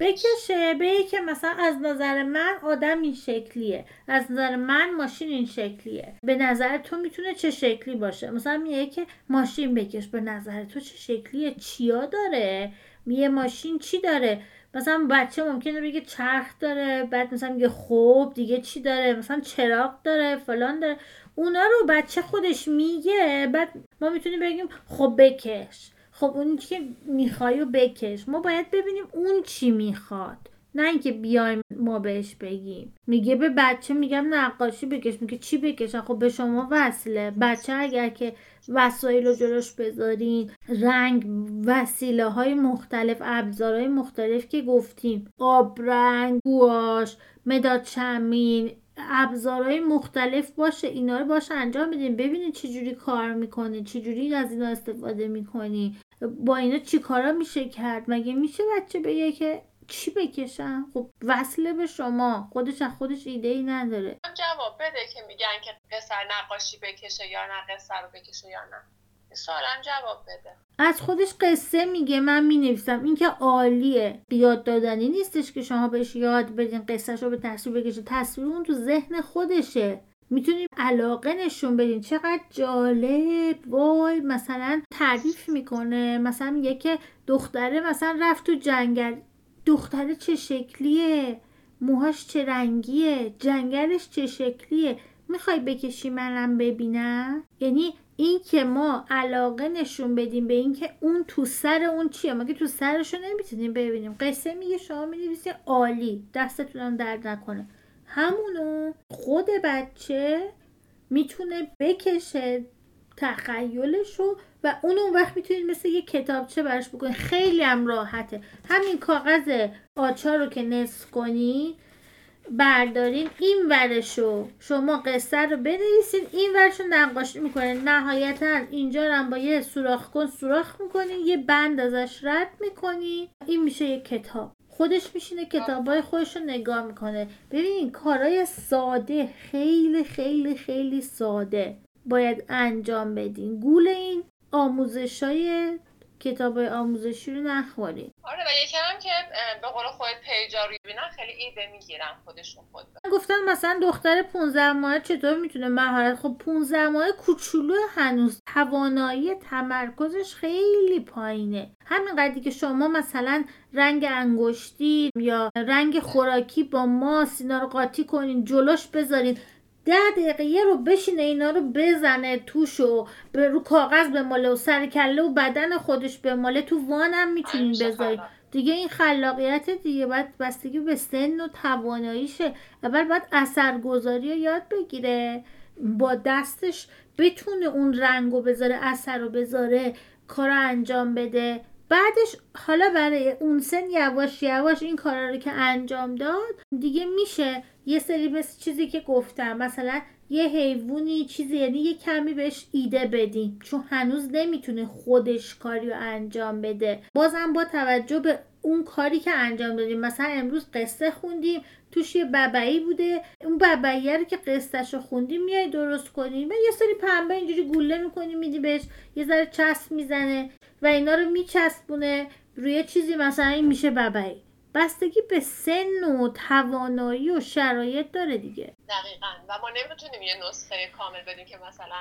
بکشه به که مثلا از نظر من آدم این شکلیه از نظر من ماشین این شکلیه. به نظر تو می‌تونه چه شکلی باشه؟ مثلا میگه که ماشین بکش به نظر تو چه شکلیه؟ چیا داره؟ میگه ماشین چی داره؟ مثلا بچه ممکنه بگه چرخ داره بعد مثلا میگه خوب دیگه چی داره مثلا چراغ داره فلان داره. اونا رو بچه خودش میگه بعد ما می‌تونیم بگیم خب بکش. خب اون که می‌خوای بکش. ما باید ببینیم اون چی می‌خواد. نه اینکه بیایم ما بهش بگیم. میگه به بچه میگم نقاشی بکش. میگه چی بکشن خب به شما وصله. بچه اگر که وسایل رو جلوش بذارین رنگ وسیله های مختلف ابزارهای مختلف که گفتیم آبرنگ گواش مداد چمین ابزارهای مختلف باشه اینا رو باشه انجام بدین. ببینید چجوری کار می‌کنه چجوری از اینا استفاده می‌کنی. با اینا چی کارا میشه کرد؟ مگه میشه بچه بگه که چی بکشم خب وصله به شما. خودش از خودش ایده ای نداره جواب بده که میگن که پسر نقاشی بکشه یا نه قصه رو بکشه یا نه. سوالم جواب بده. از خودش قصه میگه من می‌نویسم. این که عالیه. یاد دادنی نیستش که شما بهش یاد بدین قصهش رو به تصویر بکشه. تصویر اون تو ذهن خودشه. می‌تونیم علاقه نشون بدین. چقدر جالب. وای مثلا تعریف می‌کنه. مثلا میگه که دختره مثلا رفت تو جنگل. دختره چه شکلیه؟ موهاش چه رنگیه؟ جنگلش چه شکلیه؟ می‌خوای بکشی منم ببینم؟ یعنی این که ما علاقه نشون بدیم به اینکه اون تو سر اون چیه. ما که تو سرشو نمی‌تونیم ببینیم. قصه میگه شما می‌دونید عالی. دستتونم درد نکنه. همونو خود بچه می‌تونه بکشه تخیلش و اون اون وقت می‌تونید مثل یه کتابچه براش بکنید. خیلی هم راحته. همین کاغذ آچار رو که نصف کنید بردارین این ورشو شما قصه رو بنویسید این ورشو نقاشی می‌کنین. نهایتا اینجا هم با یه سوراخ کن سوراخ می‌کنین یه بند ازش رد می‌کنین. این میشه یه کتاب. خودش میشینه کتابای خودش رو نگاه می‌کنه. ببینین کارای ساده خیلی خیلی خیلی ساده. باید انجام بدین. گول این آموزش های کتاب آموزشی رو نخورید آره و یکم که به قول خودت پیجا رو ببینن خیلی ایده می‌گیرن خودشون خود. گفتن مثلا دختر 15 ماه چطور می‌تونه مهارت خب 15 ماه کوچولو هنوز توانایی تمرکزش خیلی پایینه. همین قدری که شما مثلا رنگ انگشتی یا رنگ خوراکی با ماست اینا رو قاطی کنین جلوش بذارین ده دقیقه یه رو بشینه اینا رو بزنه توشو به رو کاغذ بماله و سر کله و بدن خودش بماله. تو وانم می‌تونین بذارید خلاق. دیگه این خلاقیت دیگه باید بستگی به سن و تواناییشه. اول باید اثرگذاری رو یاد بگیره. با دستش بتونه اون رنگ رو بذاره اثر رو بذاره کار رو انجام بده. بعدش حالا برای اون سن یواش یواش این کارا رو که انجام داد دیگه میشه یه سری مثل چیزی که گفتم مثلا یه حیوانی چیزی یعنی یه کمی بهش ایده بدیم چون هنوز نمی‌تونه خودش کاری رو انجام بده. بازم با توجه به اون کاری که انجام دادیم مثلا امروز قصه خوندیم توش یه ببعی بوده. اون ببعیه رو که قصهش رو خوندیم میای درست کنیم و یه سری پنبه اینجوری گوله می‌کنی میدی بهش یه ذره چسب می‌زنه و اینا رو میچسبونه. روی چیزی مثلا این میشه ببعی. بستگی به سن و توانایی و شرایط داره دیگه. دقیقا. و ما نمی‌تونیم یه نسخه کامل بدیم که مثلا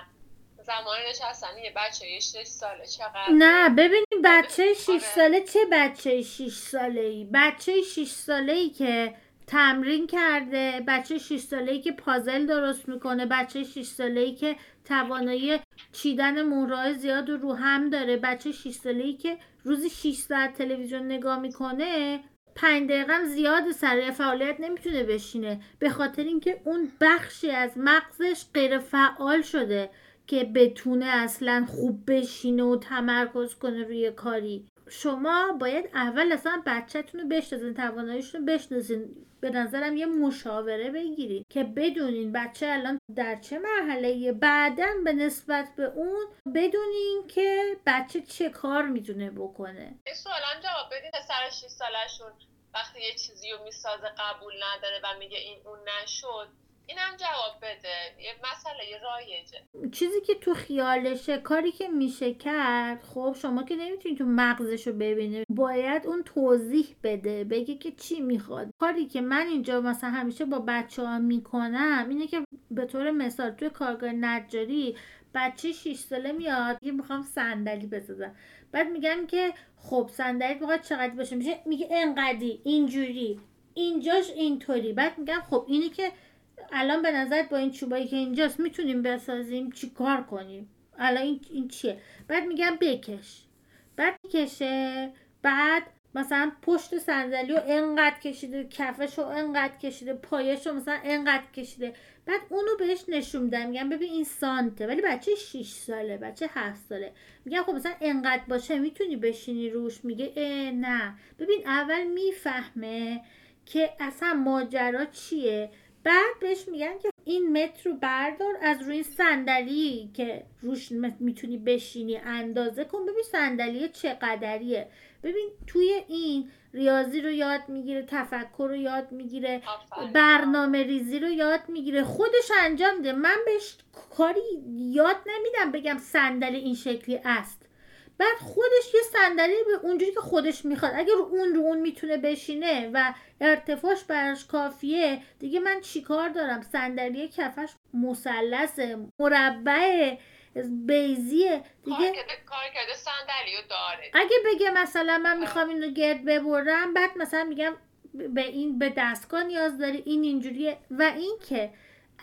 زمان نشستن یه بچه یه 6 ساله چقدر؟ نه ببینیم بچه 6 آره. ساله چه بچه 6 ساله ای بچه 6 ساله ای که تمرین کرده. بچه 6 ساله ای که پازل درست می‌کنه. بچه 6 ساله ای که توانایی چیدن مهرهای زیاد رو هم داره. بچه 6 ساله ای که روزی 6 ساعت تلویزیون نگاه می‌کنه پنج دقیقه هم زیاد سر فعالیت نمی‌تونه بشینه. به خاطر اینکه اون بخشی از مغزش غیر فعال شده که بتونه اصلا خوب بشینه و تمرکز کنه روی کاری. شما باید اول اصلا بچهتون رو بشناسین تواناییشون رو بشناسین. به نظرم یه مشاوره بگیرید که بدونین بچه الان در چه مرحله بعدا به نسبت به اون بدونین که بچه چه کار می‌تونه بکنه. این سوالم جواب بدین پسر 6 سالشون وقتی یه چیزی رو می‌سازه قبول نداره و میگه این اون نشد. اینم جواب بده. یه مسئله یه رایجه. چیزی که تو خیالشه کاری که میشه کرد خب شما که نمی‌تونی تو مغزش رو ببینه باید اون توضیح بده بگه که چی می‌خواد. کاری که من اینجا مثلا همیشه با بچه ها می‌کنم اینه که به طور مثال توی کارگاه نجاری بچه 6 ساله میاد یه می‌خوام صندلی بسازم. بعد میگم که خب صندلی می‌خواد چقدر باشه؟ میشه؟ میگه انقدی اینجوری اینجاش اینطوری. بعد میگم خب اینی که الان به نظرت با این چوبایی که اینجاست می‌تونیم بسازیم؟ چی کار کنیم؟ الان این, این چیه؟ بعد میگم بکش. بعد می‌کشه. بعد مثلا پشت صندلی رو انقدر کشیده کفش رو انقدر کشیده پایش رو مثلا انقدر کشیده. بعد اونو بهش نشون میدم. میگم ببین این سانته. ولی بچه 6 ساله بچه 7 ساله. میگم خب مثلا انقدر باشه می‌تونی بشینی روش؟ میگه اه نه. ببین اول می‌فهمه که اصلا ماجرا چیه. بعد بهش میگن که این متر رو بردار از روی صندلی که روش می‌تونی بشینی اندازه کن. ببین صندلی چقدریه. ببین توی این ریاضی رو یاد می‌گیره تفکر رو یاد می‌گیره. برنامه ریزی رو یاد می‌گیره. خودش انجام میده. من بهش کاری یاد نمیدم بگم صندلی این شکلی است. بعد خودش یه صندلی به اونجوری که خودش می‌خواد. اگر اون رو اون می‌تونه بشینه و ارتفاعش براش کافیه دیگه من چیکار دارم؟ صندلی کفش مثلثه مربع بیزیه. دیگه کار کرده کار کرده صندلی داره. اگه بگه مثلا من می‌خوام این رو گرد ببرم بعد مثلا میگم به این به دستگاه نیاز داری این اینجوریه. و این که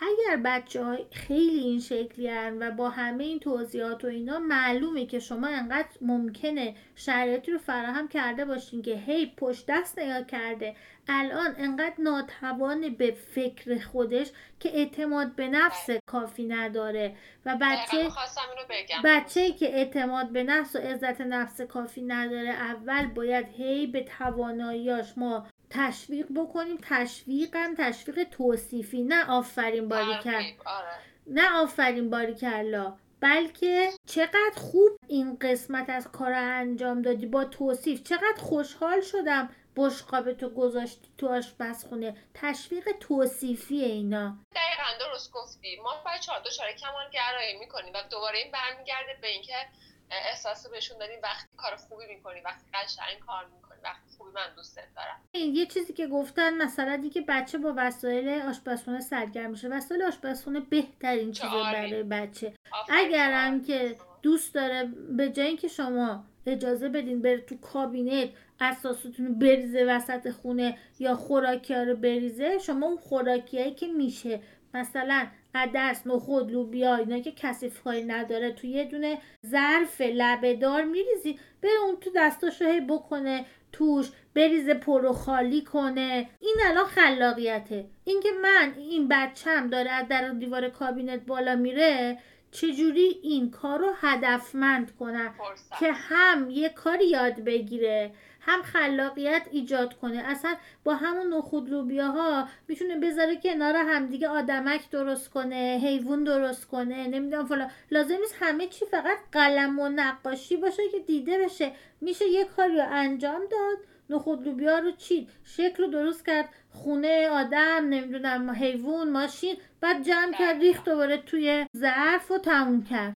اگر بچه های خیلی این شکلی هن و با همه این توضیحات و اینا معلومه که شما انقدر ممکنه شرایطی رو فراهم کرده باشین که هی پشت دست نگاه کرده. الان انقدر ناتوان به فکر خودش که اعتماد به نفس کافی نداره و بچه اینو بگم. بچه که اعتماد به نفس و عزت نفس کافی نداره اول باید هی به تواناییاش ما تشویق بکنیم. تشویقم تشویق توصیفی نه آفرین باری کرد ترغیب، آره. نه آفرین باری کلا. بلکه چقدر خوب این قسمت از کار انجام دادی با توصیف. چقدر خوشحال شدم بشقاب تو گذاشتی تو آشپزخونه. تشویق توصیفی اینا. دقیقا درست گفتی. ما بچه ها دچار کمال گرایی می‌کنیم و دوباره این برمیگرده به اینکه احساس بهشون دادیم. وقتی کار خوبی می‌کنی وقتی قشنگ کار می‌کنی وقتی خوبی من دوستت دارم این یه چیزی که گفتن مثلا دیگه بچه با وسایل آشپزخونه سرگرم میشه وسایل آشپزخونه بهترین چیزه عالی. برای بچه اگرم. که دوست داره به جای اینکه شما اجازه بدین بره تو کابینت اثاثتون رو بریزه وسط خونه یا خوراکی ها رو بریزه شما اون خوراکیایی که میشه مثلا عدس نخود لوبیا اینا که کثیف کاری نداره. تو یه دونه ظرف لبهدار میریزی بره اون تو دستاشو هی بکنه توش بریزه پر و خالی کنه. این الان خلاقیته. اینکه من این بچم داره از در دیوار کابینت بالا میره چجوری این کار رو هدفمند کنم؟ که هم یه کاری یاد بگیره. هم خلاقیت ایجاد کنه. اصلا با همون نخود لوبیاها می‌تونه بذاره کنار همدیگه آدمک درست کنه حیوان درست کنه نمی‌دونم فلان. لازم نیست همه چی فقط قلم و نقاشی باشه که دیده بشه. میشه یه کاری رو انجام داد. نخود لوبیا رو چید. شکل رو درست کرد. خونه آدم نمی‌دونم حیوان ماشین. بعد جمع کرد ریخت دوباره توی ظرف و تموم کرد.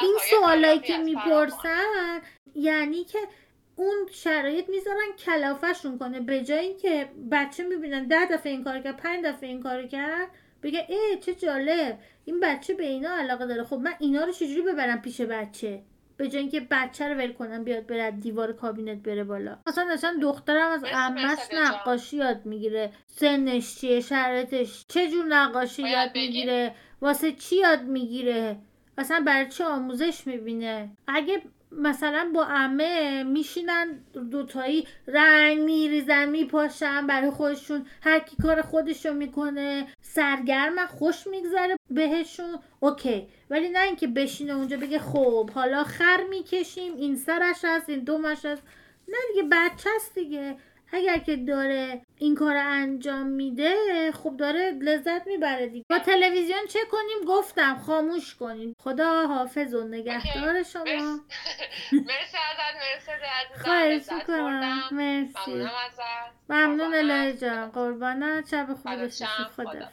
این سوالایی که می‌پرسن یعنی که اون شرایط می‌ذارن کلافشون کنه. به جای اینکه بچه می‌بینن ده دفعه این کار کرد پنج دفعه این کار کرد بگه ای چه جالب این بچه به اینا علاقه داره. خب من اینا رو چجوری ببرم پیش بچه؟ به جای اینکه بچه رو ول کنم بیاد بره دیوار کابینت بره بالا. مثلا اصلا دخترم از عمش نقاشی یاد می‌گیره. سنش چیه شرایطش چه جور نقاشی یاد می‌گیره واسه چی یاد می‌گیره؟ اصلا برای چی آموزش می‌بینه؟ اگه مثلا با امه میشینن دوتایی رنگ میریزن میپاشن برای خودشون. هر کی کار خودشو می‌کنه سرگرم خوش میگذره بهشون. اوکی. ولی نه اینکه بشینه اونجا بگه خب حالا خر می‌کشیم این سرش هست این دومش هست. نه دیگه بچه هست دیگه. اگر که داره این کار انجام میده خب داره لذت می‌بره دیگه. با تلویزیون چه کنیم؟ گفتم خاموش کنیم خدا حافظ و نگهدار شما. مرسی. ازت مرسی خواهش می‌کنم. مرسی. ممنون الهی جان. قربانت. شب خوب باشی. خدا.